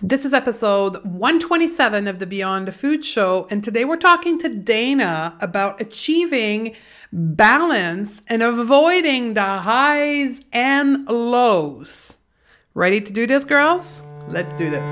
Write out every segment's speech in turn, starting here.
This is episode 127 of the Beyond the Food Show, and today we're talking to Dana about achieving balance and avoiding the highs and lows. Ready to do this, girls? Let's do this.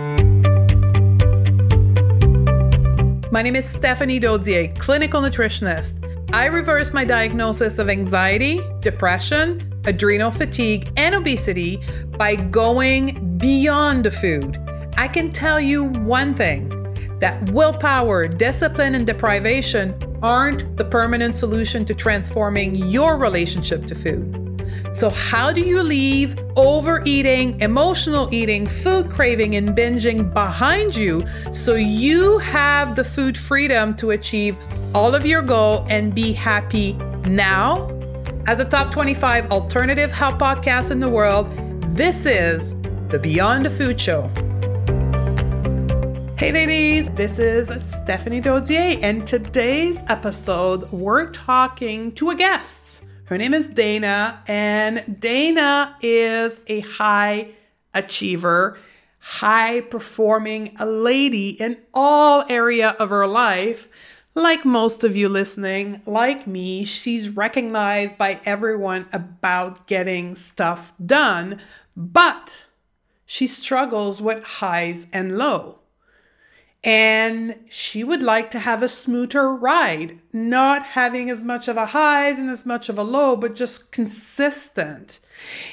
My name is Stephanie Dodier, clinical nutritionist. I reversed my diagnosis of anxiety, depression, adrenal fatigue, and obesity by going beyond the food I can tell you one thing that willpower, discipline, and deprivation aren't the permanent solution to transforming your relationship to food. So, how do you leave overeating, emotional eating, food craving, and binging behind you so you have the food freedom to achieve all of your goal and be happy now? As a top 25 alternative health podcast in the world, this is the Beyond the Food Show. Hey ladies, this is Stephanie Dodier, and today's episode we're talking to a guest. Her name is Dana, and Dana is a high achiever, high performing lady in all area of her life. Like most of you listening, like me, she's recognized by everyone about getting stuff done, but she struggles with highs and lows and she would like to have a smoother ride, not having as much of a highs and as much of a low, but just consistent.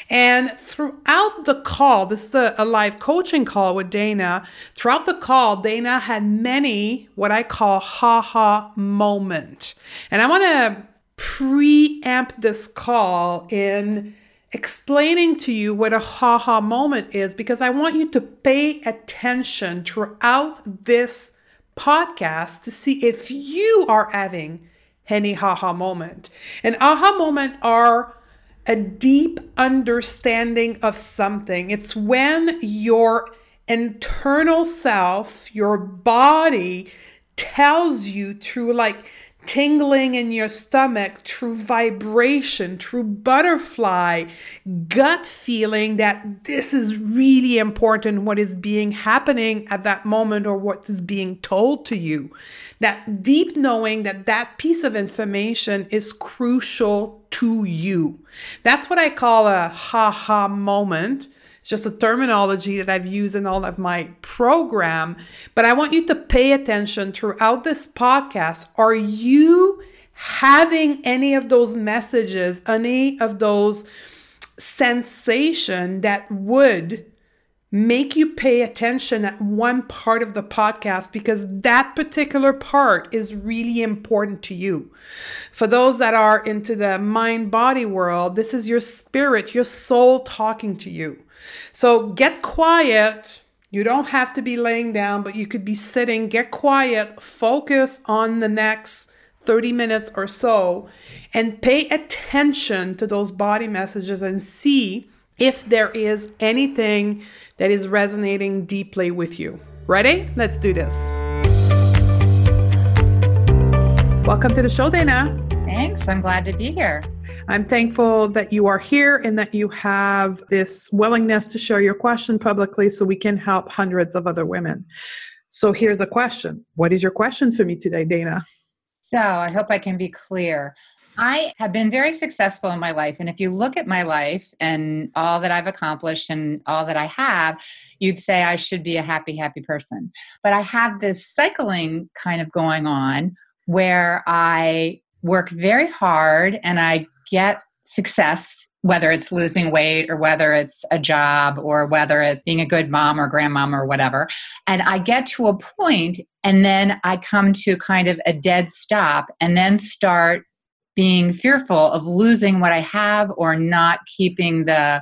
And throughout the call, this is a, a, live coaching call with Dana. Throughout the call, Dana had many what I call ha ha moment. And I want to preamp this call in explaining to you what a ha ha moment is because I want you to pay attention throughout this podcast to see if you are having any ha ha moment. An aha moment are a deep understanding of something. It's when your internal self, your body tells you through like tingling in your stomach, true vibration, true butterfly, gut feeling that this is really important, what is being happening at that moment or what is being told to you. That deep knowing that that piece of information is crucial to you. That's what I call a ha ha moment. It's just a terminology that I've used in all of my program. But I want you to pay attention throughout this podcast. Are you having any of those messages, any of those sensation that would make you pay attention at one part of the podcast because that particular part is really important to you. For those that are into the mind body world, this is your spirit, your soul talking to you. So get quiet. You don't have to be laying down, but you could be sitting. Get quiet, focus on the next 30 minutes or so, and pay attention to those body messages and see if there is anything that is resonating deeply with you. Ready? Let's do this. Welcome to the show, Dana. Thanks. I'm glad to be here. I'm thankful that you are here and that you have this willingness to share your question publicly so we can help hundreds of other women. So here's a question. What is your question for me today, Dana? So I hope I can be clear. I have been very successful in my life. And if you look at my life and all that I've accomplished and all that I have, you'd say I should be a happy, happy person. But I have this cycling kind of going on where I work very hard and I get success whether it's losing weight or whether it's a job or whether it's being a good mom or grandmom or whatever. And I get to a point and then I come to kind of a dead stop and then start being fearful of losing what I have or not keeping the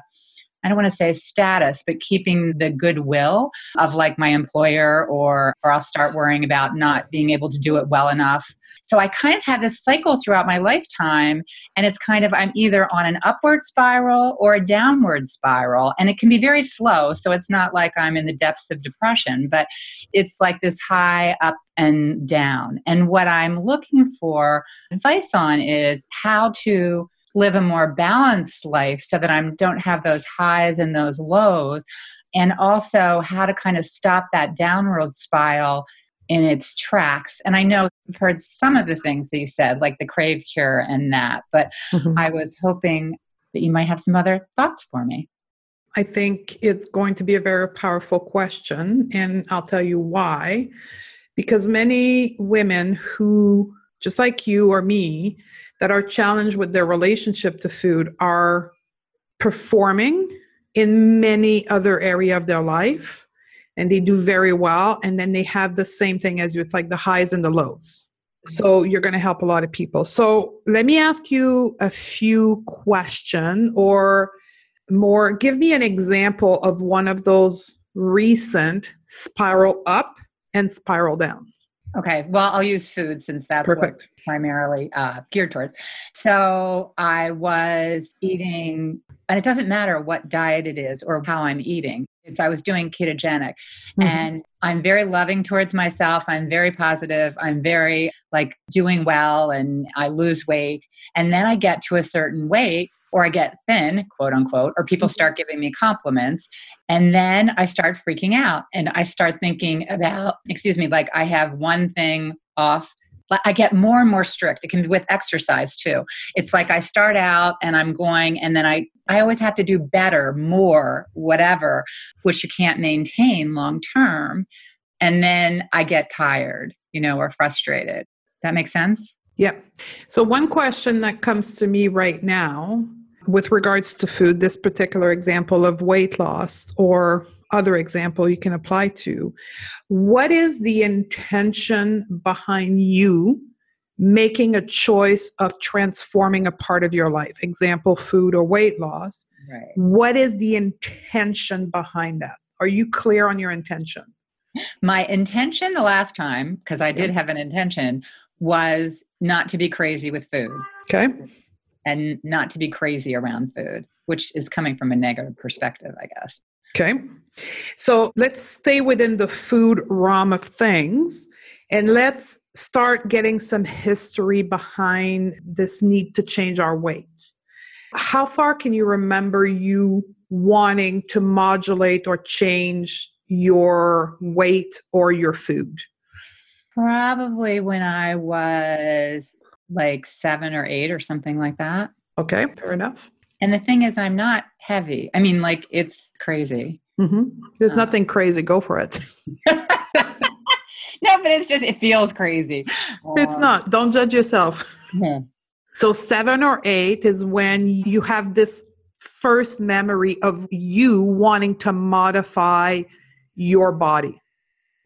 I don't want to say status, but keeping the goodwill of like my employer, or or I'll start worrying about not being able to do it well enough. So I kind of have this cycle throughout my lifetime, and it's kind of I'm either on an upward spiral or a downward spiral, and it can be very slow. So it's not like I'm in the depths of depression, but it's like this high up and down. And what I'm looking for advice on is how to live a more balanced life so that I don't have those highs and those lows and also how to kind of stop that downward spiral in its tracks. And I know I've heard some of the things that you said, like the crave cure and that, but mm-hmm. I was hoping that you might have some other thoughts for me. I think it's going to be a very powerful question, and I'll tell you why. Because many women who, just like you or me, that are challenged with their relationship to food are performing in many other area of their life and they do very well and then they have the same thing as you. It's like the highs and the lows. So you're going to help a lot of people. So let me ask you a few question or more. Give me an example of one of those recent spiral up and spiral down Okay, well, I'll use food since that's Perfect. what primarily uh, geared towards. So I was eating, and it doesn't matter what diet it is or how I'm eating. It's I was doing ketogenic, mm-hmm. and I'm very loving towards myself. I'm very positive. I'm very like doing well, and I lose weight. And then I get to a certain weight, or I get thin, quote unquote, or people mm-hmm. start giving me compliments. And then I start freaking out and I start thinking about, excuse me, like I have one thing off. Like I get more and more strict. It can be with exercise too. It's like I start out and I'm going, and then I, I always have to do better, more, whatever, which you can't maintain long term. And then I get tired, you know, or frustrated. That makes sense? Yeah. So, one question that comes to me right now with regards to food, this particular example of weight loss or other example you can apply to, what is the intention behind you making a choice of transforming a part of your life? Example, food or weight loss. Right. What is the intention behind that? Are you clear on your intention? My intention the last time, because I did have an intention, was not to be crazy with food. Okay and not to be crazy around food, which is coming from a negative perspective, I guess. Okay. So let's stay within the food realm of things and let's start getting some history behind this need to change our weight. How far can you remember you wanting to modulate or change your weight or your food? Probably when I was like seven or eight or something like that. Okay, fair enough. And the thing is, I'm not heavy. I mean, like, it's crazy. Mm-hmm. There's uh, nothing crazy. Go for it. no, but it's just, it feels crazy. It's um, not. Don't judge yourself. Mm-hmm. So, seven or eight is when you have this first memory of you wanting to modify your body.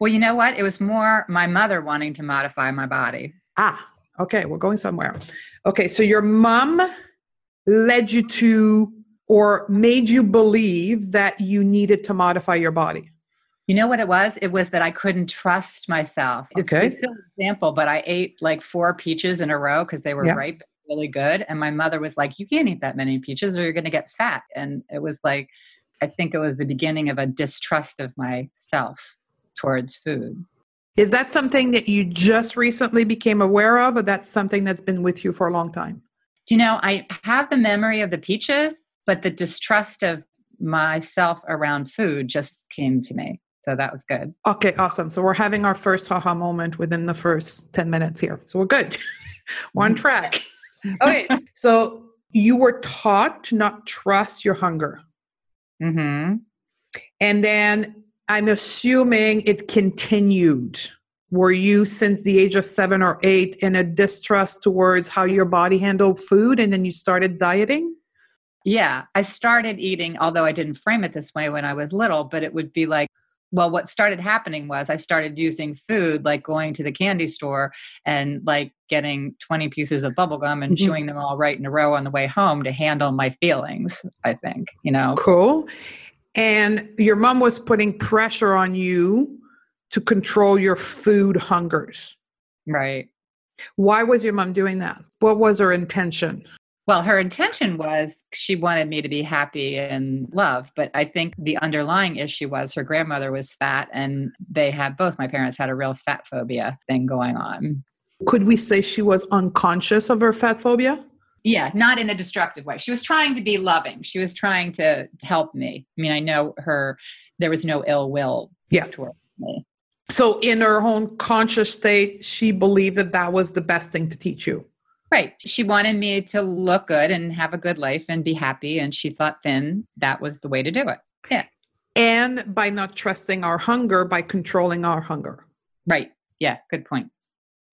Well, you know what? It was more my mother wanting to modify my body. Ah, Okay, we're going somewhere. Okay, so your mom led you to or made you believe that you needed to modify your body. You know what it was? It was that I couldn't trust myself. Okay. It's an example, but I ate like four peaches in a row because they were yeah. ripe, really good. And my mother was like, You can't eat that many peaches or you're going to get fat. And it was like, I think it was the beginning of a distrust of myself towards food. Is that something that you just recently became aware of, or that's something that's been with you for a long time? You know, I have the memory of the peaches, but the distrust of myself around food just came to me. So that was good. Okay, awesome. So we're having our first haha moment within the first 10 minutes here. So we're good. we're on track. okay, so you were taught to not trust your hunger. Mm-hmm. And then I'm assuming it continued. Were you since the age of seven or eight in a distrust towards how your body handled food and then you started dieting? Yeah, I started eating, although I didn't frame it this way when I was little, but it would be like, well, what started happening was I started using food, like going to the candy store and like getting 20 pieces of bubble gum and mm-hmm. chewing them all right in a row on the way home to handle my feelings, I think, you know. Cool and your mom was putting pressure on you to control your food hungers. Right. Why was your mom doing that? What was her intention? Well, her intention was she wanted me to be happy and love, but I think the underlying issue was her grandmother was fat and they had both my parents had a real fat phobia thing going on. Could we say she was unconscious of her fat phobia? Yeah not in a destructive way she was trying to be loving she was trying to help me i mean i know her there was no ill will Yes. towards me. So, in her own conscious state, she believed that that was the best thing to teach you. Right. She wanted me to look good and have a good life and be happy. And she thought then that was the way to do it. Yeah. And by not trusting our hunger, by controlling our hunger. Right. Yeah. Good point.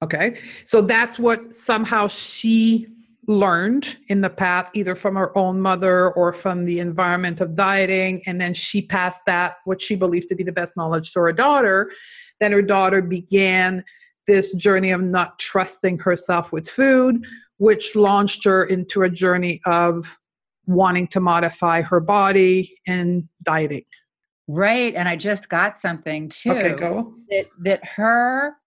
Okay. So that's what somehow she learned in the path, either from her own mother or from the environment of dieting. And then she passed that, what she believed to be the best knowledge to her daughter. Then her daughter began this journey of not trusting herself with food, which launched her into a journey of wanting to modify her body and dieting. Right. And I just got something too. Okay, go. That, that her,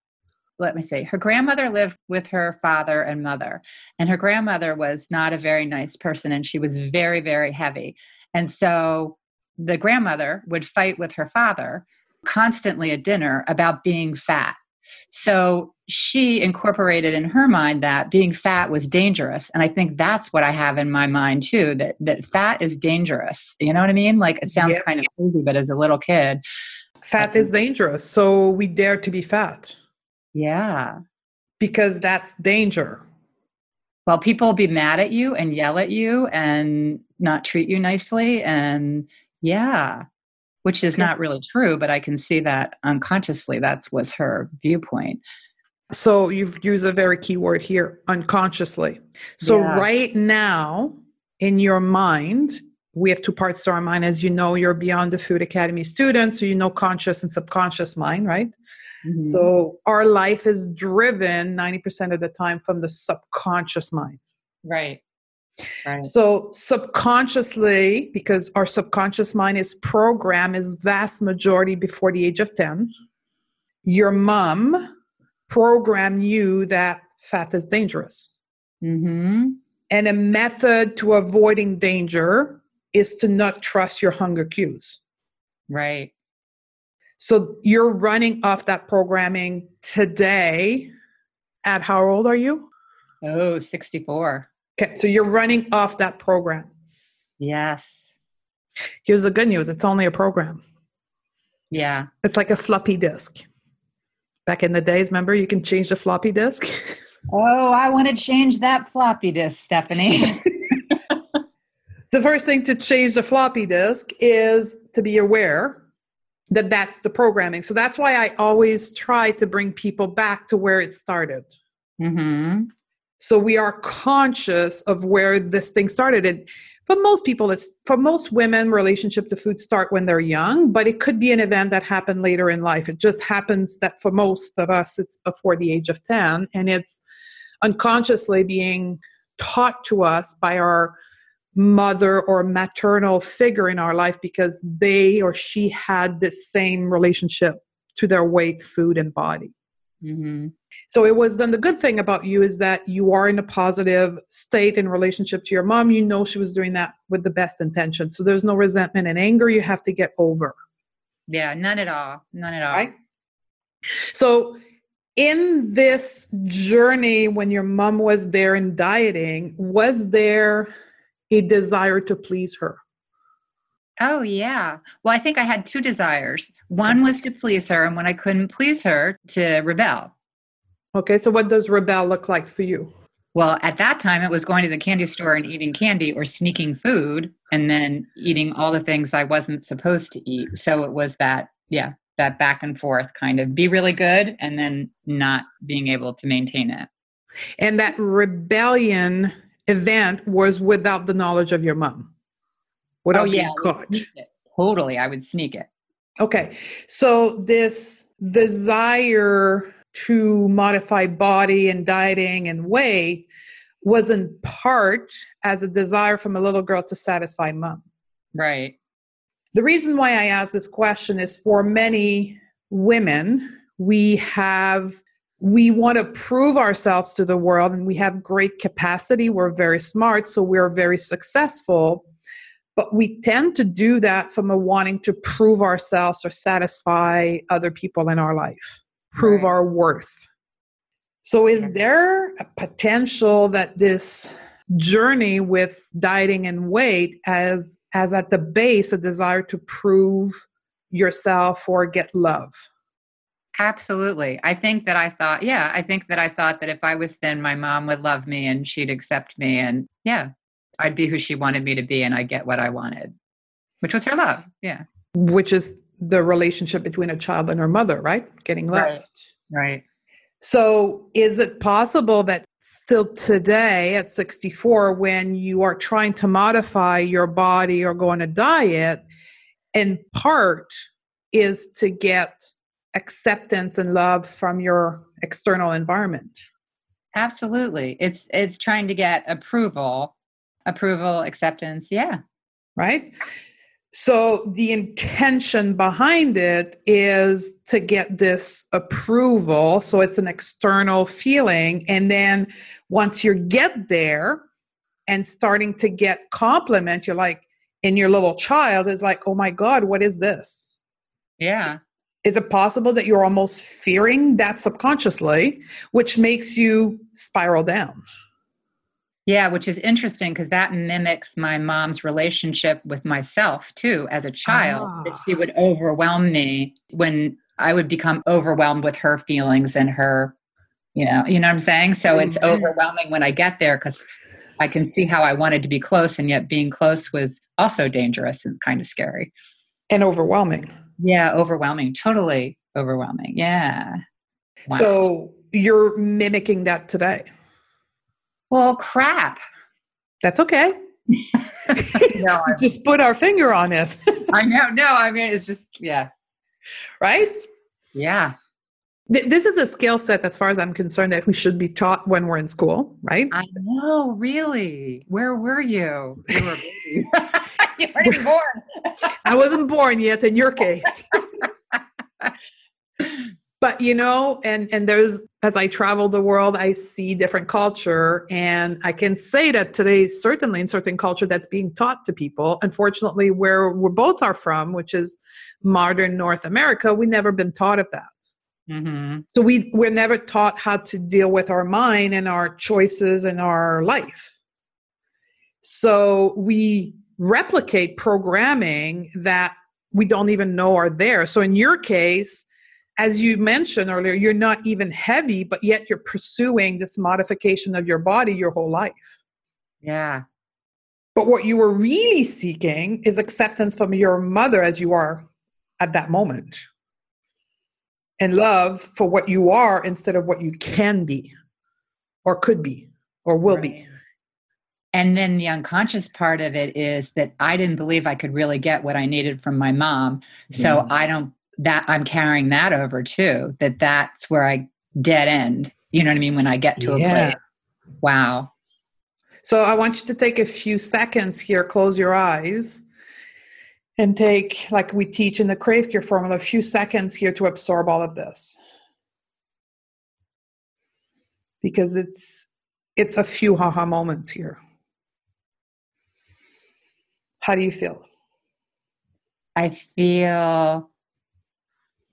let me see, her grandmother lived with her father and mother. And her grandmother was not a very nice person and she was very, very heavy. And so the grandmother would fight with her father constantly at dinner about being fat. So she incorporated in her mind that being fat was dangerous. And I think that's what I have in my mind too, that that fat is dangerous. You know what I mean? Like it sounds Yeah. kind of crazy, but as a little kid, Fat is dangerous. So we dare to be fat yeah. because that's danger. Well, people will be mad at you and yell at you and not treat you nicely. And yeah, which is not really true, but I can see that unconsciously. That's was her viewpoint. So you've used a very key word here, unconsciously. So Yeah. right now in your mind, we have two parts to our mind. As you know, you're Beyond the Food Academy student, so you know conscious and subconscious mind, right? Mhm. So our life is driven 90% of the time from the subconscious mind. right. Right. So subconsciously, because our subconscious mind is programmed is vast majority before the age of 10, your mom programmed you that fat is dangerous. Mm-hmm. And a method to avoiding danger is to not trust your hunger cues. Right. So you're running off that programming today. At how old are you? Oh, 64. Okay, so you're running off that program. Yes. Here's the good news it's only a program. Yeah. It's like a floppy disk. Back in the days, remember you can change the floppy disk? Oh, I want to change that floppy disk, Stephanie. the first thing to change the floppy disk is to be aware that that's the programming. So that's why I always try to bring people back to where it started. mm-hmm. So we are conscious of where this thing started. And for most people, it's for most women, relationship to food start when they're young, but it could be an event that happened later in life. It just happens that for most of us, it's before the age of 10, and it's unconsciously being taught to us by our mother or maternal figure in our life because they or she had the same relationship to their weight, food, and body. Mm-hmm. So it was done. The good thing about you is that you are in a positive state in relationship to your mom. You know she was doing that with the best intention. So there's no resentment and anger you have to get over. Yeah, none at all. None at all. Right. So in this journey, when your mom was there in dieting, was there a desire to please her? Oh, yeah. Well, I think I had two desires. One was to please her, and when I couldn't please her, to rebel. Okay, so what does rebel look like for you? Well, at that time, it was going to the candy store and eating candy or sneaking food and then eating all the things I wasn't supposed to eat. So it was that, yeah, that back and forth kind of be really good and then not being able to maintain it. And that rebellion event was without the knowledge of your mom. Without oh, yeah. Caught. Totally. I would sneak it. Okay. So this desire to modify body and dieting and weight was in part as a desire from a little girl to satisfy mom. Right. The reason why I ask this question is for many women, we have we want to prove ourselves to the world and we have great capacity. We're very smart, so we're very successful. But we tend to do that from a wanting to prove ourselves or satisfy other people in our life, prove Right. our worth. So, is there a potential that this journey with dieting and weight as as at the base a desire to prove yourself or get love. Absolutely. I think that I thought, yeah, I think that I thought that if I was thin, my mom would love me and she'd accept me. And yeah, I'd be who she wanted me to be and I'd get what I wanted, which was her love. Yeah. Which is the relationship between a child and her mother, right? Getting left. Right. right. So, is it possible that still today at 64, when you are trying to modify your body or go on a diet, in part is to get acceptance and love from your external environment? Absolutely. It's it's trying to get approval, approval, acceptance. Yeah. Right? So the intention behind it is to get this approval. So it's an external feeling. And then once you get there and starting to get compliment, you're like, in your little child is like, oh my God, what is this? Yeah. Is it possible that you're almost fearing that subconsciously, which makes you spiral down? Yeah, which is interesting because that mimics my mom's relationship with myself too as a child. Ah. She would overwhelm me when I would become overwhelmed with her feelings and her, you know, you know what I'm saying? So mm-hmm. it's overwhelming when I get there because I can see how I wanted to be close and yet being close was also dangerous and kind of scary. And overwhelming. Yeah, overwhelming. Totally overwhelming. Yeah. Wow. So you're mimicking that today. Well, crap. That's okay. no, just put our finger on it. I know. No, I mean, it's just, yeah. Right? Yeah. This is a skill set, as far as I'm concerned, that we should be taught when we're in school, right? I know, really. Where were you? You were you weren't even born. I wasn't born yet in your case but you know and and there's as i travel the world i see different culture and i can say that today certainly in certain culture that's being taught to people unfortunately where we both are from which is modern north america we never been taught of that mm-hmm. so we we're never taught how to deal with our mind and our choices and our life so we replicate programming that we don't even know are there so in your case as you mentioned earlier, you're not even heavy, but yet you're pursuing this modification of your body your whole life. Yeah. But what you were really seeking is acceptance from your mother as you are at that moment, and love for what you are instead of what you can be, or could be, or will right. be. And then the unconscious part of it is that I didn't believe I could really get what I needed from my mom. So I don't that I'm carrying that over too, that that's where I dead end. You know what I mean? When I get to yeah. a place. Wow. So I want you to take a few seconds here, close your eyes, and take, like we teach in the Crave Cure formula, a few seconds here to absorb all of this. Because it's it's a few haha moments here. How do you feel? I feel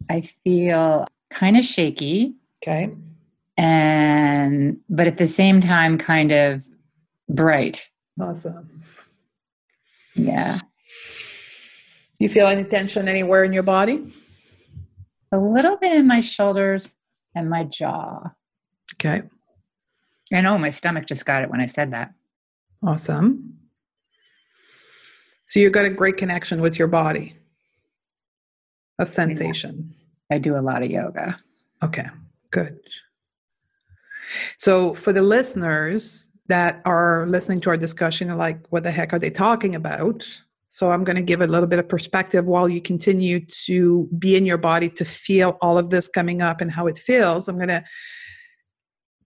I feel kind of shaky. Okay. And, but at the same time, kind of bright. Awesome. Yeah. You feel any tension anywhere in your body? A little bit in my shoulders and my jaw. Okay. I know oh, my stomach just got it when I said that. Awesome. So you've got a great connection with your body of sensation? I do a lot of yoga. Okay, good. So, for the listeners that are listening to our discussion, like, what the heck are they talking about? So, I'm going to give a little bit of perspective while you continue to be in your body to feel all of this coming up and how it feels. I'm going to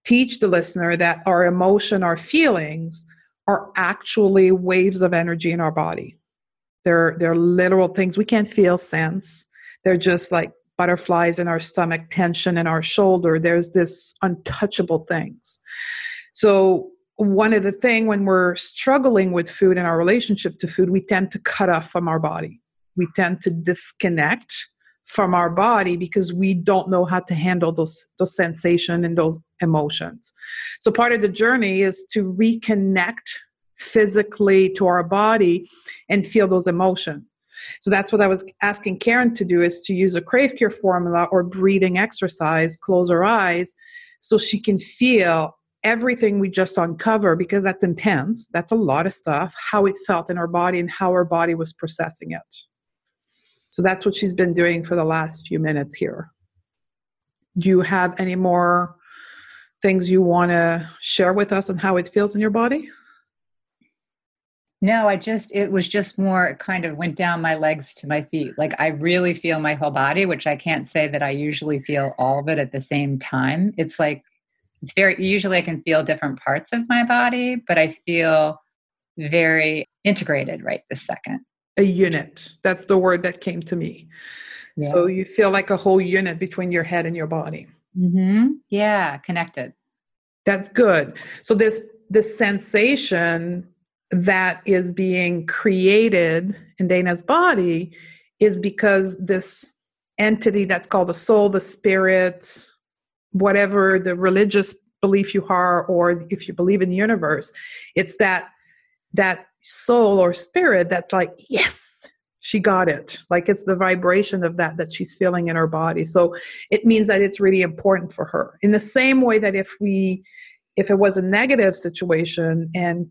teach the listener that our emotion, our feelings are actually waves of energy in our body. They're, they're literal things we can't feel, sense. They're just like butterflies in our stomach, tension in our shoulder. There's this untouchable things. So one of the thing when we're struggling with food and our relationship to food, we tend to cut off from our body. We tend to disconnect from our body because we don't know how to handle those those sensation and those emotions. So part of the journey is to reconnect physically to our body and feel those emotions. So that's what I was asking Karen to do is to use a Crave Cure formula or breathing exercise, close her eyes, so she can feel everything we just uncovered because that's intense. That's a lot of stuff, how it felt in our body and how our body was processing it. So that's what she's been doing for the last few minutes here. Do you have any more things you want to share with us on how it feels in your body? No, I just, it was just more, it kind of went down my legs to my feet. Like I really feel my whole body, which I can't say that I usually feel all of it at the same time. It's like, it's very, usually I can feel different parts of my body, but I feel very integrated right this second. A unit. That's the word that came to me. Yeah. So you feel like a whole unit between your head and your body. Mm-hmm. Yeah, connected. That's good. So this this sensation that is being created in Dana's body is because this entity that's called the soul, the spirit, whatever the religious belief you are, or if you believe in the universe, it's that that soul or spirit that's like, yes, she got it. Like it's the vibration of that that she's feeling in her body. So it means that it's really important for her. In the same way that if we if it was a negative situation and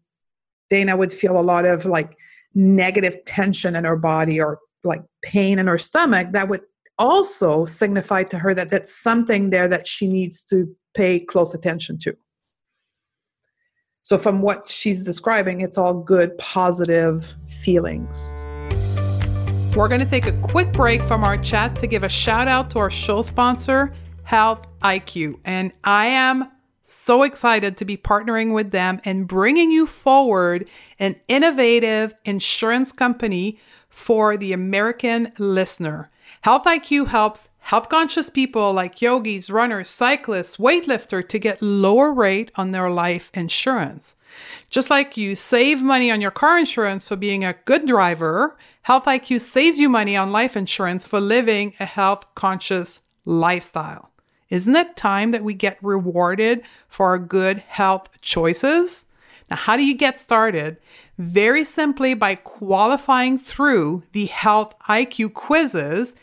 Dana would feel a lot of like negative tension in her body or like pain in her stomach, that would also signify to her that that's something there that she needs to pay close attention to. So, from what she's describing, it's all good, positive feelings. We're going to take a quick break from our chat to give a shout out to our show sponsor, Health IQ. And I am so excited to be partnering with them and bringing you forward an innovative insurance company for the American listener. Health IQ helps health conscious people like yogis, runners, cyclists, weightlifters to get lower rate on their life insurance. Just like you save money on your car insurance for being a good driver, Health IQ saves you money on life insurance for living a health conscious lifestyle. Isn't it time that we get rewarded for our good health choices? Now, how do you get started? Very simply by qualifying through the Health IQ quizzes.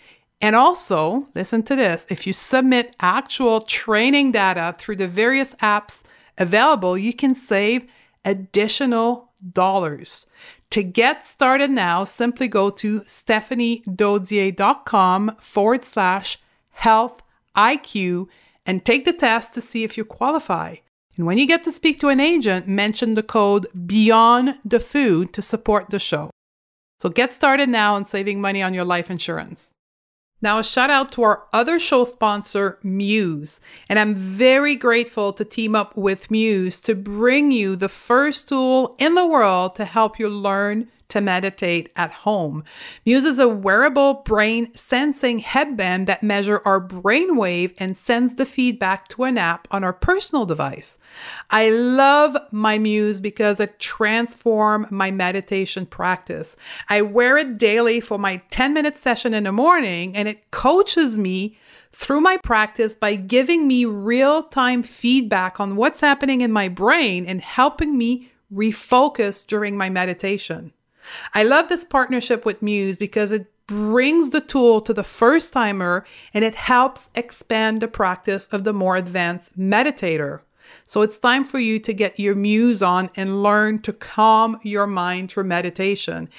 And also, listen to this if you submit actual training data through the various apps available, you can save additional dollars. To get started now, simply go to stephaniedodier.com forward slash health IQ, and take the test to see if you qualify. And when you get to speak to an agent, mention the code Beyond the Food to support the show. So get started now on saving money on your life insurance. Now, a shout out to our other show sponsor, Muse. And I'm very grateful to team up with Muse to bring you the first tool in the world to help you learn to meditate at home. Muse is a wearable brain sensing headband that measures our brainwave and sends the feedback to an app on our personal device. I love my Muse because it transforms my meditation practice. I wear it daily for my 10 minute session in the morning and it coaches me through my practice by giving me real time feedback on what's happening in my brain and helping me refocus during my meditation. I love this partnership with Muse because it brings the tool to the first timer and it helps expand the practice of the more advanced meditator. So it's time for you to get your muse on and learn to calm your mind through meditation.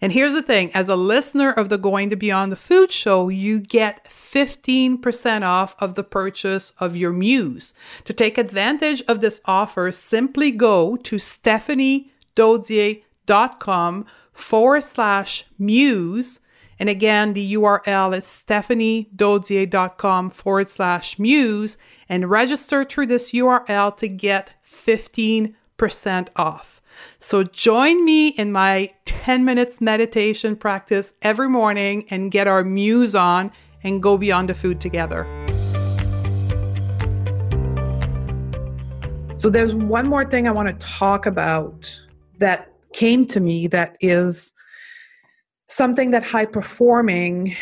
And here's the thing as a listener of the Going to Beyond the Food show, you get 15% off of the purchase of your muse. To take advantage of this offer, simply go to stephaniedodier.com dot com forward slash muse. And again, the URL is stephaniedodier.com forward slash muse and register through this URL to get 15% off. So join me in my 10 minutes meditation practice every morning and get our muse on and go beyond the food together. So there's one more thing I want to talk about that came to me that is something that high performing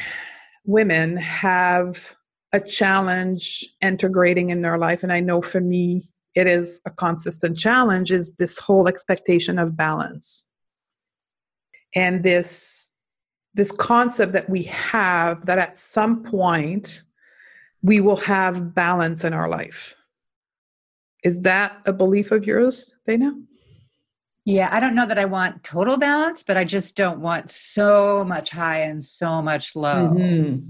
women have a challenge integrating in their life and i know for me it is a consistent challenge is this whole expectation of balance and this this concept that we have that at some point we will have balance in our life. Is that a belief of yours, Dana? Yeah, I don't know that I want total balance, but I just don't want so much high and so much low. Mm-hmm.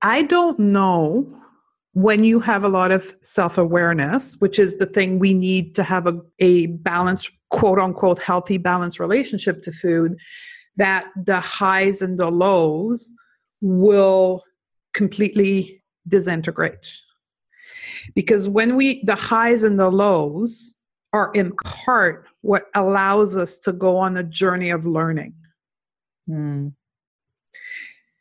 I don't know when you have a lot of self awareness, which is the thing we need to have a, a balanced, quote unquote, healthy, balanced relationship to food, that the highs and the lows will completely disintegrate. Because when we, the highs and the lows are in part what allows us to go on the journey of learning. Mm.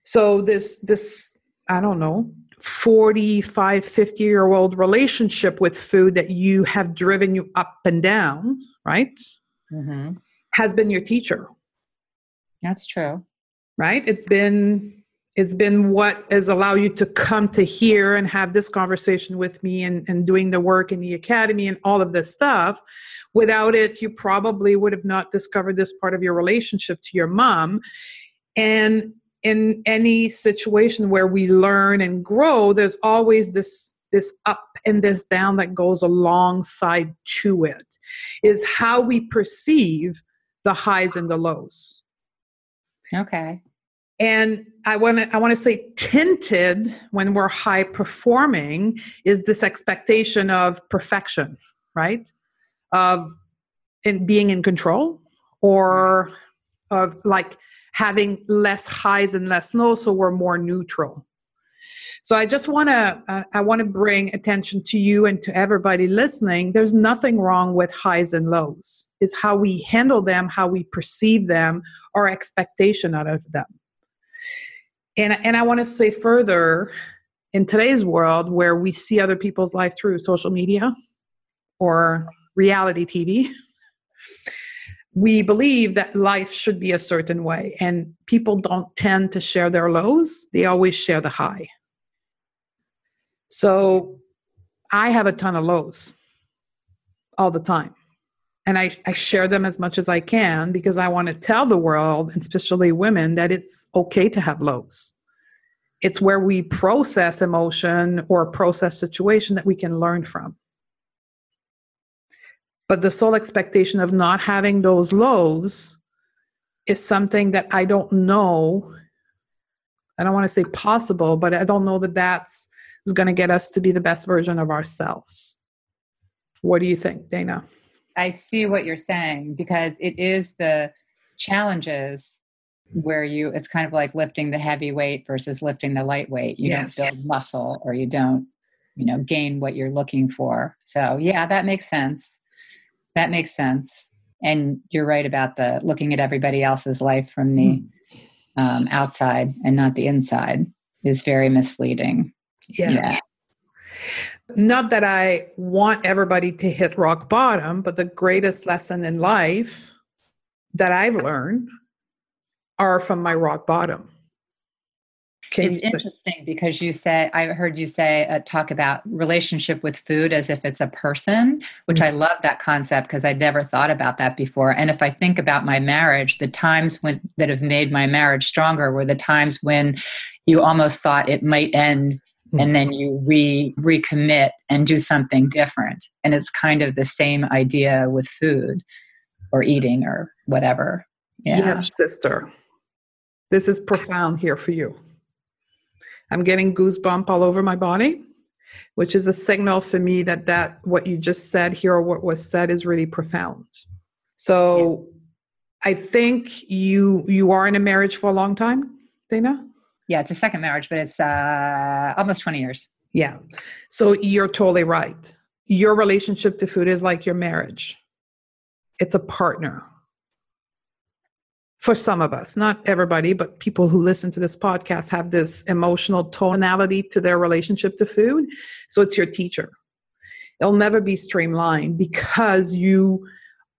So this, this, I don't know, 45, 50 year old relationship with food that you have driven you up and down, right? Mm-hmm. Has been your teacher. That's true. Right? It's been it's been what has allowed you to come to here and have this conversation with me and, and doing the work in the academy and all of this stuff. Without it, you probably would have not discovered this part of your relationship to your mom. And in any situation where we learn and grow, there's always this this up and this down that goes alongside to it is how we perceive the highs and the lows okay and i want to i want to say tinted when we're high performing is this expectation of perfection right? Of in being in control or of like having less highs and less lows so we're more neutral. So i just want to uh, i want to bring attention to you and to everybody listening. There's nothing wrong with highs and lows. It's how we handle them how we perceive them our expectation out of them and and i want to say further in today's world where we see other people's life through social media or reality tv we believe that life should be a certain way. And people don't tend to share their lows. They always share the high. So i have a ton of lows all the time and I, I share them as much as i can because i want to tell the world and especially women that it's okay to have lows it's where we process emotion or process situation that we can learn from but the sole expectation of not having those lows is something that I don't know. I don't want to say possible, but I don't know that that's is going to get us to be the best version of ourselves. What do you think, Dana? I see what you're saying because it is the challenges where you it's kind of like lifting the heavy weight versus lifting the light weight. You yes. don't build muscle or you don't, you know, gain what you're looking for. So yeah, that makes sense. That makes sense. And you're right about the looking at everybody else's life from the mm. um, outside and not the inside is very misleading. Yes. Yeah. Not that I want everybody to hit rock bottom, but the greatest lesson in life that I've learned are from my rock bottom. Can it's interesting because you say I heard you say uh, talk about relationship with food as if it's a person, which mm-hmm. I love that concept because I never thought about that before. And if I think about my marriage, the times when that have made my marriage stronger were the times when you almost thought it might end. Hmm. and then you re recommit and do something different. And it's kind of the same idea with food or eating or whatever. Yeah. Yes, sister. This is profound here for you. I'm getting goosebump all over my body, which is a signal for me that that what you just said here or what was said is really profound. So yeah. I think you you are in a marriage for a long time, Dana? Yeah, it's a second marriage, but it's uh, almost 20 years. Yeah. So you're totally right. Your relationship to food is like your marriage. It's a partner for some of us, not everybody, but people who listen to this podcast have this emotional tonality to their relationship to food. So it's your teacher. It'll never be streamlined because you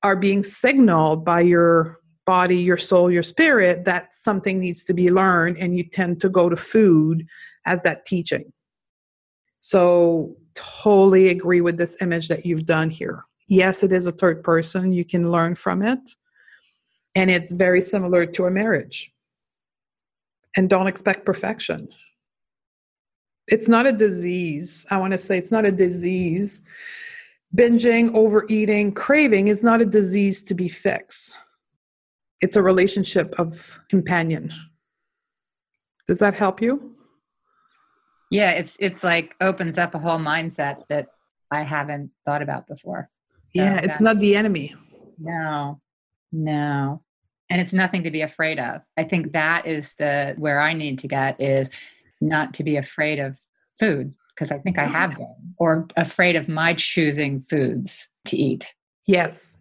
are being signaled by your body, your soul, your spirit that something needs to be learned, and you tend to go to food as that teaching. So, totally agree with this image that you've done here. Yes, it is a third person, you can learn from it and it's very similar to a marriage and don't expect perfection. It's not a disease. I want to say it's not a disease. Binging, overeating, craving is not a disease to be fixed. It's a relationship of companion. Does that help you? Yeah, it's it's like opens up a whole mindset that I haven't thought about before. So yeah, it's not the enemy. No. No. And it's nothing to be afraid of. I think that is the where I need to get is not to be afraid of food because I think I have been, or afraid of my choosing foods to eat. Yes.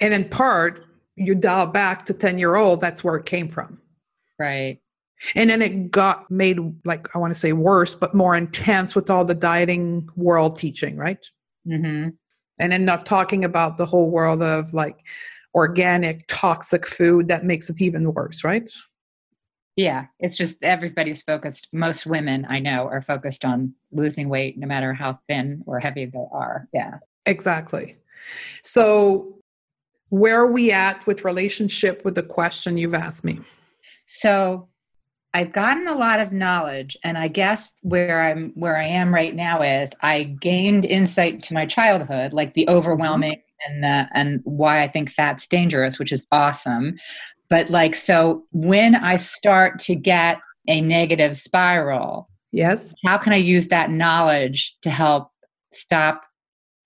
And in part, you dial back to 10 year old, that's where it came from. Right. And then it got made, like, I want to say worse, but more intense with all the dieting world teaching, right? Mm-hmm. And then not talking about the whole world of like organic, toxic food that makes it even worse, right? Yeah, it's just everybody's focused. Most women I know are focused on losing weight, no matter how thin or heavy they are. Yeah. Exactly. So, where are we at with relationship with the question you've asked me? So, I've gotten a lot of knowledge, and I guess where I'm where I am right now is I gained insight to my childhood, like the overwhelming and the, and why I think fat's dangerous, which is awesome. But like, so when I start to get a negative spiral, yes, how can I use that knowledge to help stop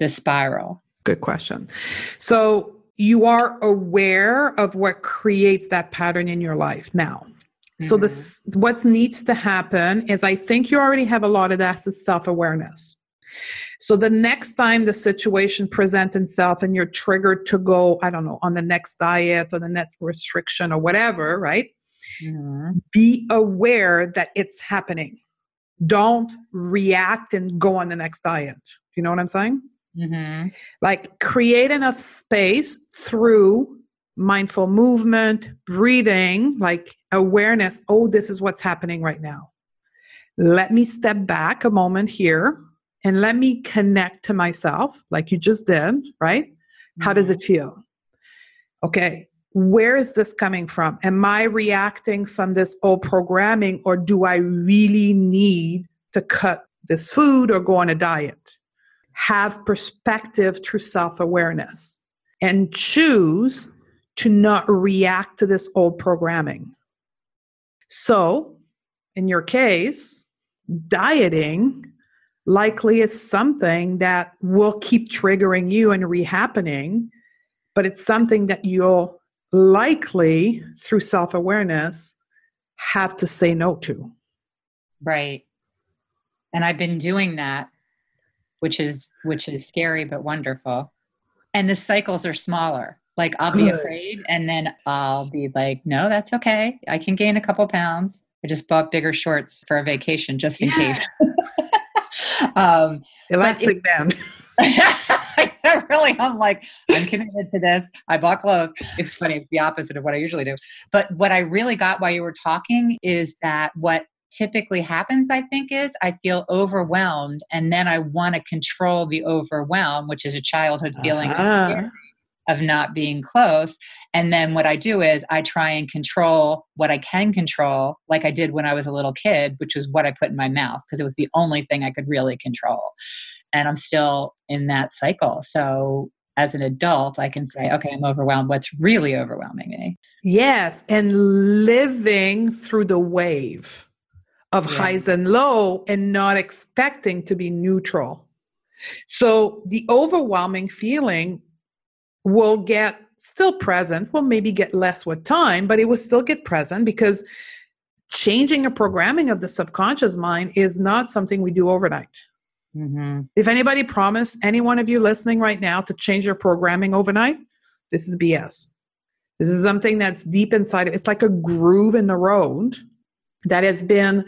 the spiral? Good question. So you are aware of what creates that pattern in your life now. So mm-hmm. this what needs to happen is I think you already have a lot of that self-awareness. So the next time the situation presents itself and you're triggered to go, I don't know, on the next diet or the next restriction or whatever, right? Mm-hmm. Be aware that it's happening. Don't react and go on the next diet. You know what I'm saying? Mm-hmm. Like create enough space through mindful movement, breathing, like awareness. Oh, this is what's happening right now. Let me step back a moment here and let me connect to myself like you just did, right? Mm-hmm. How does it mm-hmm. feel? Okay, where is this coming from? Am I reacting from this old programming or do I really need to cut this food or go on a diet? Have perspective through self awareness and choose to not react to this old programming. So, in your case, dieting likely is something that will keep triggering you and rehappening, but it's something that you'll likely, through self awareness, have to say no to. Right. And I've been doing that, which is which is scary but wonderful. And the cycles are smaller. Like I'll Good. be afraid and then I'll be like, no, that's okay. I can gain a couple pounds. I just bought bigger shorts for a vacation just in yeah. case. um, Elastic band. I really, I'm like, I'm committed to this. I bought clothes. It's funny. It's the opposite of what I usually do. But what I really got while you were talking is that what typically happens, I think, is I feel overwhelmed and then I want to control the overwhelm, which is a childhood feeling uh-huh of not being close. And then what I do is I try and control what I can control, like I did when I was a little kid, which was what I put in my mouth, because it was the only thing I could really control. And I'm still in that cycle. So as an adult, I can say, okay, I'm overwhelmed. What's really overwhelming me? Yes. And living through the wave of yeah. highs and low and not expecting to be neutral. So the overwhelming feeling will get still present, will maybe get less with time, but it will still get present because changing a programming of the subconscious mind is not something we do overnight. Mm-hmm. If anybody promised any one of you listening right now to change your programming overnight, this is BS. This is something that's deep inside. It's like a groove in the road that has been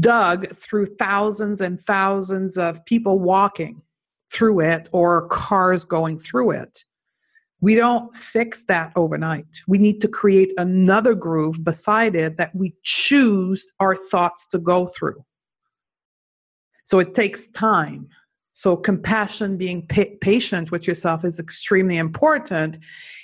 dug through thousands and thousands of people walking through it or cars going through it. We don't fix that overnight. We need to create another groove beside it that we choose our thoughts to go through. So it takes time. So, compassion, being pa- patient with yourself is extremely important,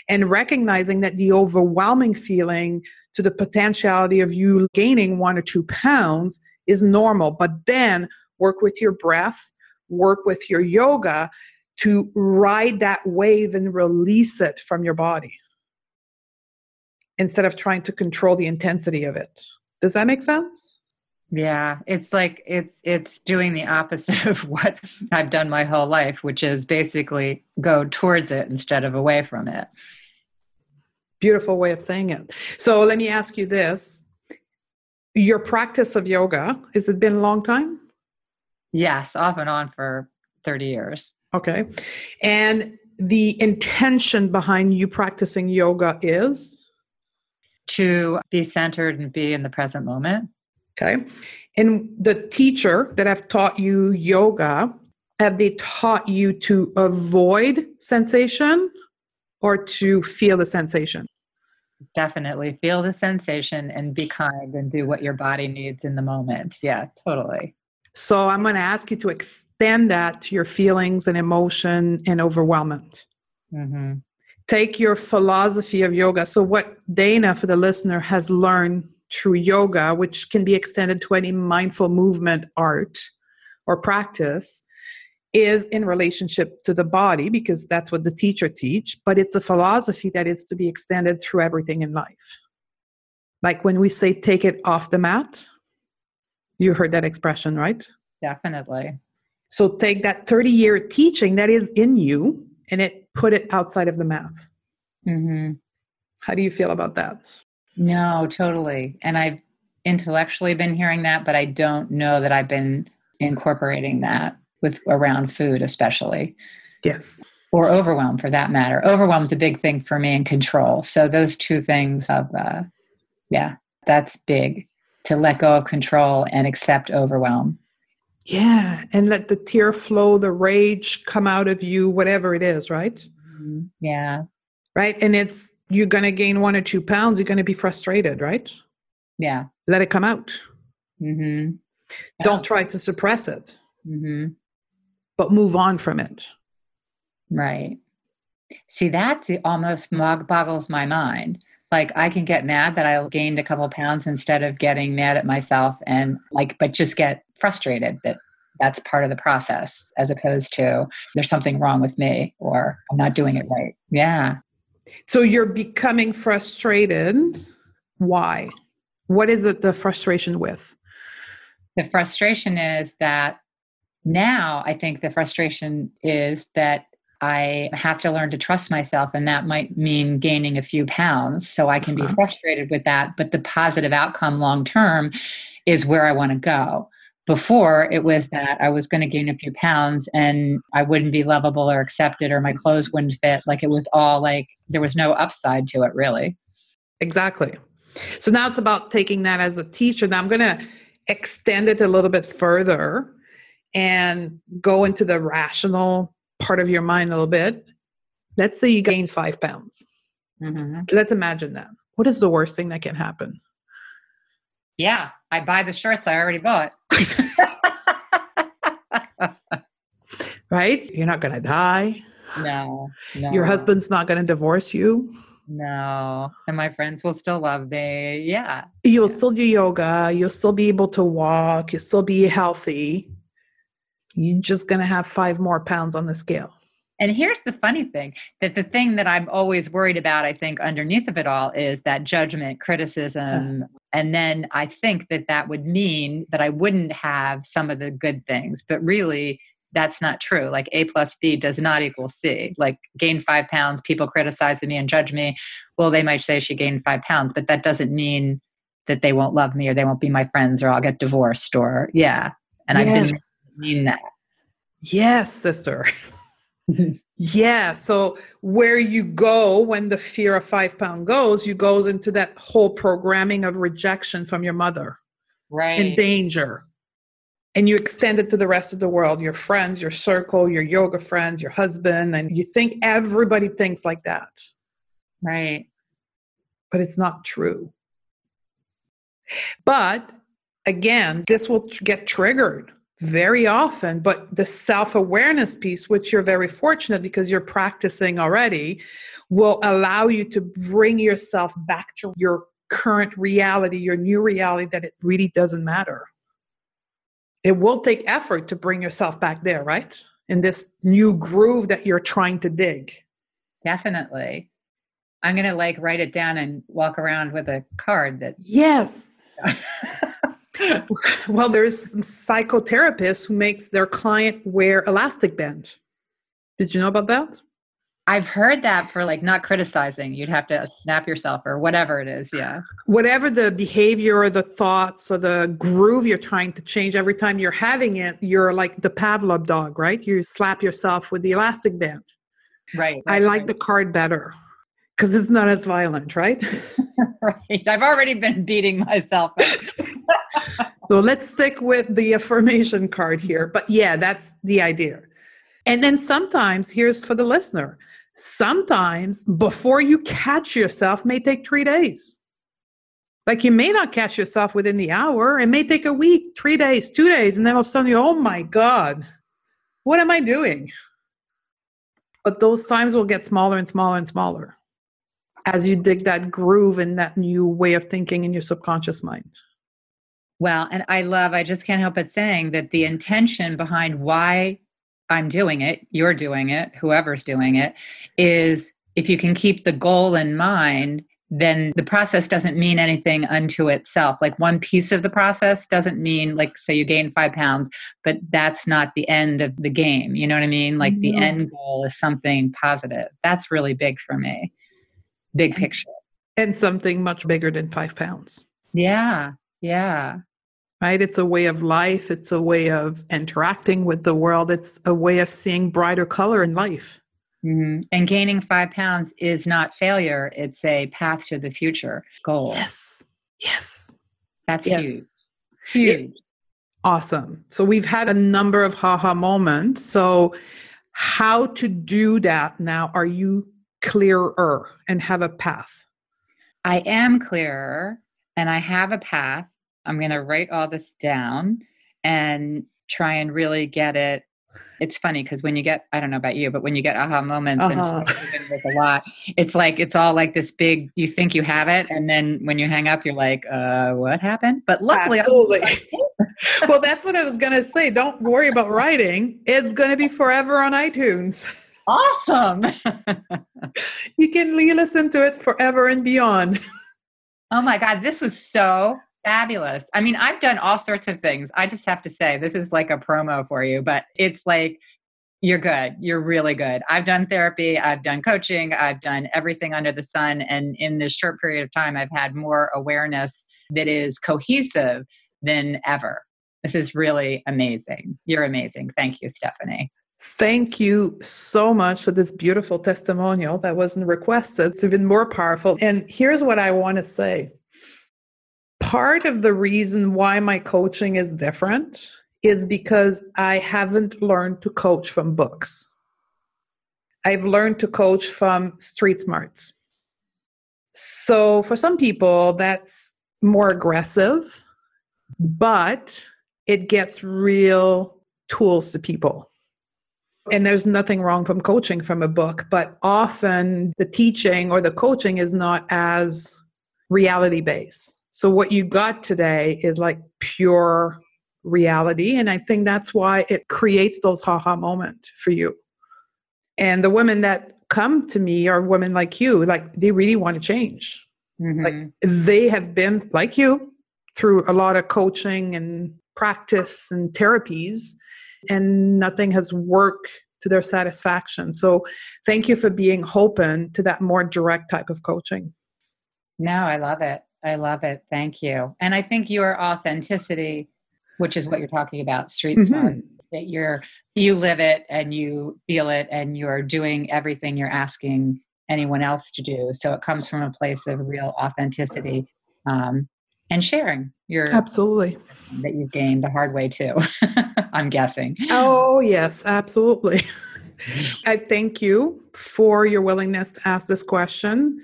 and recognizing that the overwhelming feeling to the potentiality of you gaining one or two pounds is normal. But then work with your breath, work with your yoga to ride that wave and release it from your body instead of trying to control the intensity of it. Does that make sense? Yeah, it's like it's it's doing the opposite of what I've done my whole life, which is basically go towards it instead of away from it. Beautiful way of saying it. So let me ask you this. Your practice of yoga, has it been a long time? Yes, off and on for 30 years. Okay. And the intention behind you practicing yoga is? To be centered and be in the present moment. Okay. And the teacher that have taught you yoga, have they taught you to avoid sensation or to feel the sensation? Definitely feel the sensation and be kind and do what your body needs in the moment. Yeah, totally. So I'm going to ask you to extend that to your feelings and emotion and overwhelmment. Mm-hmm. Take your philosophy of yoga. So, what Dana, for the listener, has learned through yoga, which can be extended to any mindful movement art or practice, is in relationship to the body because that's what the teacher teach but it's a philosophy that is to be extended through everything in life like when we say take it off the mat you heard that expression, right? Definitely. So take that 30 year teaching that is in you and it put it outside of the math. Mm-hmm. How do you feel about that? No, totally. And I've intellectually been hearing that, but I don't know that I've been incorporating that with around food, especially. Yes. Or overwhelm for that matter. Overwhelm is a big thing for me and control. So those two things of, uh, yeah, that's big to let go of control and accept overwhelm. Yeah, and let the tear flow, the rage come out of you, whatever it is, right? Mm-hmm. Yeah. Right. And it's, you're going to gain one or two pounds, you're going to be frustrated, right? Yeah. Let it come out. Mm-hmm. Yeah. Don't try to suppress it, mm-hmm. But move on from it. Right. See, that's the almost boggles my mind. Like i can get mad that i gained a couple pounds instead of getting mad at myself and like but just get frustrated that that's part of the process as opposed to there's something wrong with me or i'm not doing it right. Yeah. So you're becoming frustrated. Why? What is it the frustration with? The frustration is that now i think the frustration is that I have to learn to trust myself, and that might mean gaining a few pounds. So I can be uh-huh. frustrated with that. But the positive outcome long term is where I want to go. Before it was that I was going to gain a few pounds and I wouldn't be lovable or accepted, or my clothes wouldn't fit. Like it was all like there was no upside to it, really. Exactly. So now it's about taking that as a teacher. Now I'm going to extend it a little bit further and go into the rational part of your mind a little bit. Let's say you gain five pounds. Mm-hmm. Let's imagine that. What is the worst thing that can happen? Yeah, I buy the shirts I already bought. right? You're not going to die. No, no. Your husband's not going to divorce you. No. And my friends will still love me. Yeah. You'll still do yoga. You'll still be able to walk. You'll still be healthy you're just going to have five more pounds on the scale. And here's the funny thing that the thing that I'm always worried about, I think, underneath of it all is that judgment, criticism. Uh, and then I think that that would mean that I wouldn't have some of the good things. But really, that's not true. Like A plus B does not equal C. Like gain five pounds, people criticize me and judge me. Well, they might say she gained five pounds, but that doesn't mean that they won't love me or they won't be my friends or I'll get divorced or, yeah. And yes. I've been mean that. Yes, sister. yeah. So where you go when the fear of five pound goes, you goes into that whole programming of rejection from your mother. Right. And danger. And you extend it to the rest of the world, your friends, your circle, your yoga friends, your husband, and you think everybody thinks like that. Right. But it's not true. But again, this will get triggered very often but the self-awareness piece which you're very fortunate because you're practicing already will allow you to bring yourself back to your current reality, your new reality, that it really doesn't matter. It will take effort to bring yourself back there, right? In this new groove that you're trying to dig. Definitely. I'm going to like write it down and walk around with a card that. Yes. well, there's some psychotherapists who makes their client wear elastic band. Did you know about that? I've heard that for like not criticizing. You'd have to snap yourself or whatever it is. Yeah. Whatever the behavior or the thoughts or the groove you're trying to change every time you're having it, you're like the Pavlov dog, right? You slap yourself with the elastic band. Right. I like right. the card better because it's not as violent, right? right. I've already been beating myself so let's stick with the affirmation card here. But yeah, that's the idea. And then sometimes, here's for the listener sometimes before you catch yourself may take three days. Like you may not catch yourself within the hour. It may take a week, three days, two days, and then all of a sudden you, oh my God, what am I doing? But those times will get smaller and smaller and smaller as you dig that groove in that new way of thinking in your subconscious mind. Well, and I love, I just can't help but saying that the intention behind why I'm doing it, you're doing it, whoever's doing it, is if you can keep the goal in mind, then the process doesn't mean anything unto itself. Like one piece of the process doesn't mean, like, so you gain five pounds, but that's not the end of the game. You know what I mean? Like the end goal is something positive. That's really big for me. Big picture. And something much bigger than five pounds. Yeah. Yeah right? It's a way of life, it's a way of interacting with the world, it's a way of seeing brighter color in life. Mm-hmm. And gaining five pounds is not failure, it's a path to the future goal. Yes. Yes. That's yes. huge. Huge. It, awesome. So we've had a number of haha moments. So, how to do that now? Are you clearer and have a path? I am clearer and I have a path I'm going to write all this down and try and really get it. It's funny because when you get, I don't know about you, but when you get aha moments uh-huh. and with a lot, it's like, it's all like this big, you think you have it. And then when you hang up, you're like, uh, what happened? But luckily, Absolutely. well, that's what I was going to say. Don't worry about writing. It's going to be forever on iTunes. Awesome. you can listen to it forever and beyond. Oh my God, this was so fabulous. I mean, I've done all sorts of things. I just have to say, this is like a promo for you, but it's like, you're good. You're really good. I've done therapy, I've done coaching, I've done everything under the sun. And in this short period of time, I've had more awareness that is cohesive than ever. This is really amazing. You're amazing. Thank you, Stephanie. Thank you so much for this beautiful testimonial that wasn't requested. It's even more powerful. And here's what I want to say part of the reason why my coaching is different is because I haven't learned to coach from books. I've learned to coach from street smarts. So for some people, that's more aggressive, but it gets real tools to people. And there's nothing wrong from coaching from a book, but often the teaching or the coaching is not as reality based. So what you got today is like pure reality. And I think that's why it creates those haha moment for you. And the women that come to me are women like you, like they really want to change. Mm-hmm. Like they have been like you through a lot of coaching and practice and therapies, and nothing has worked to their satisfaction. So thank you for being open to that more direct type of coaching. No, I love it. I love it. Thank you. And I think your authenticity, which is what you're talking about, street mm-hmm. smart, that you're you live it and you feel it and you're doing everything you're asking anyone else to do. So it comes from a place of real authenticity um, and sharing your absolutely that you've gained the hard way too. I'm guessing. Oh yes, absolutely. I thank you for your willingness to ask this question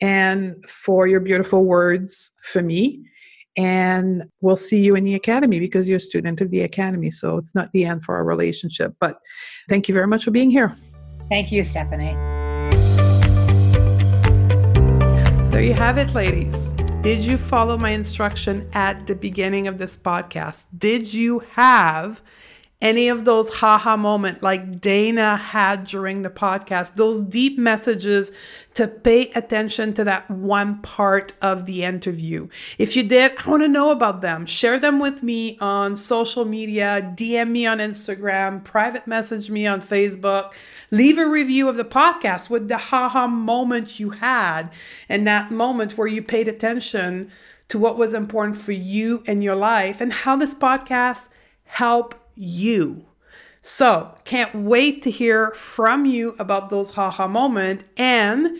and for your beautiful words for me. And we'll see you in the academy because you're a student of the academy. So it's not the end for our relationship. But thank you very much for being here. Thank you, Stephanie. There you have it, ladies. Did you follow my instruction at the beginning of this podcast? Did you have any of those haha moment like Dana had during the podcast, those deep messages to pay attention to that one part of the interview. If you did, I want to know about them. Share them with me on social media, DM me on Instagram, private message me on Facebook, leave a review of the podcast with the haha moment you had and that moment where you paid attention to what was important for you in your life and how this podcast helped you. So, can't wait to hear from you about those haha moment and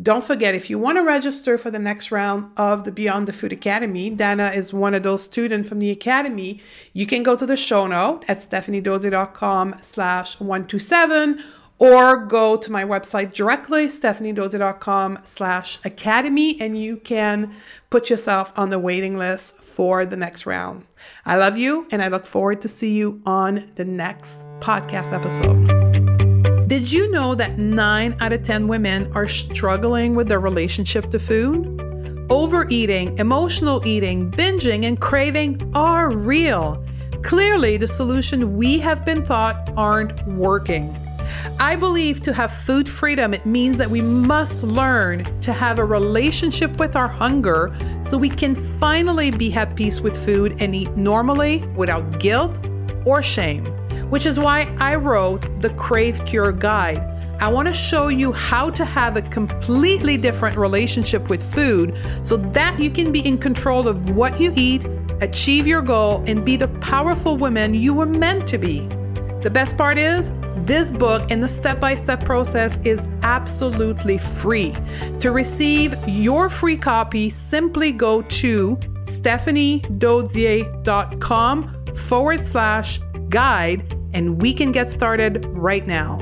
don't forget, if you want to register for the next round of the Beyond the Food Academy, Dana is one of those students from the Academy. You can go to the show note at stephaniedodier.com slash 127 or go to my website directly, stephaniedodier.com slash academy, and you can put yourself on the waiting list for the next round. I love you, and I look forward to see you on the next podcast episode. Did you know that 9 out of 10 women are struggling with their relationship to food? Overeating, emotional eating, binging, and craving are real. Clearly, the solution we have been taught aren't working. I believe to have food freedom, it means that we must learn to have a relationship with our hunger so we can finally be at peace with food and eat normally without guilt or shame. Which is why I wrote the Crave Cure Guide. I want to show you how to have a completely different relationship with food so that you can be in control of what you eat, achieve your goal, and be the powerful woman you were meant to be. The best part is, this book and the step by step process is absolutely free. To receive your free copy, simply go to stephaniedodier.com forward slash guide and we can get started right now.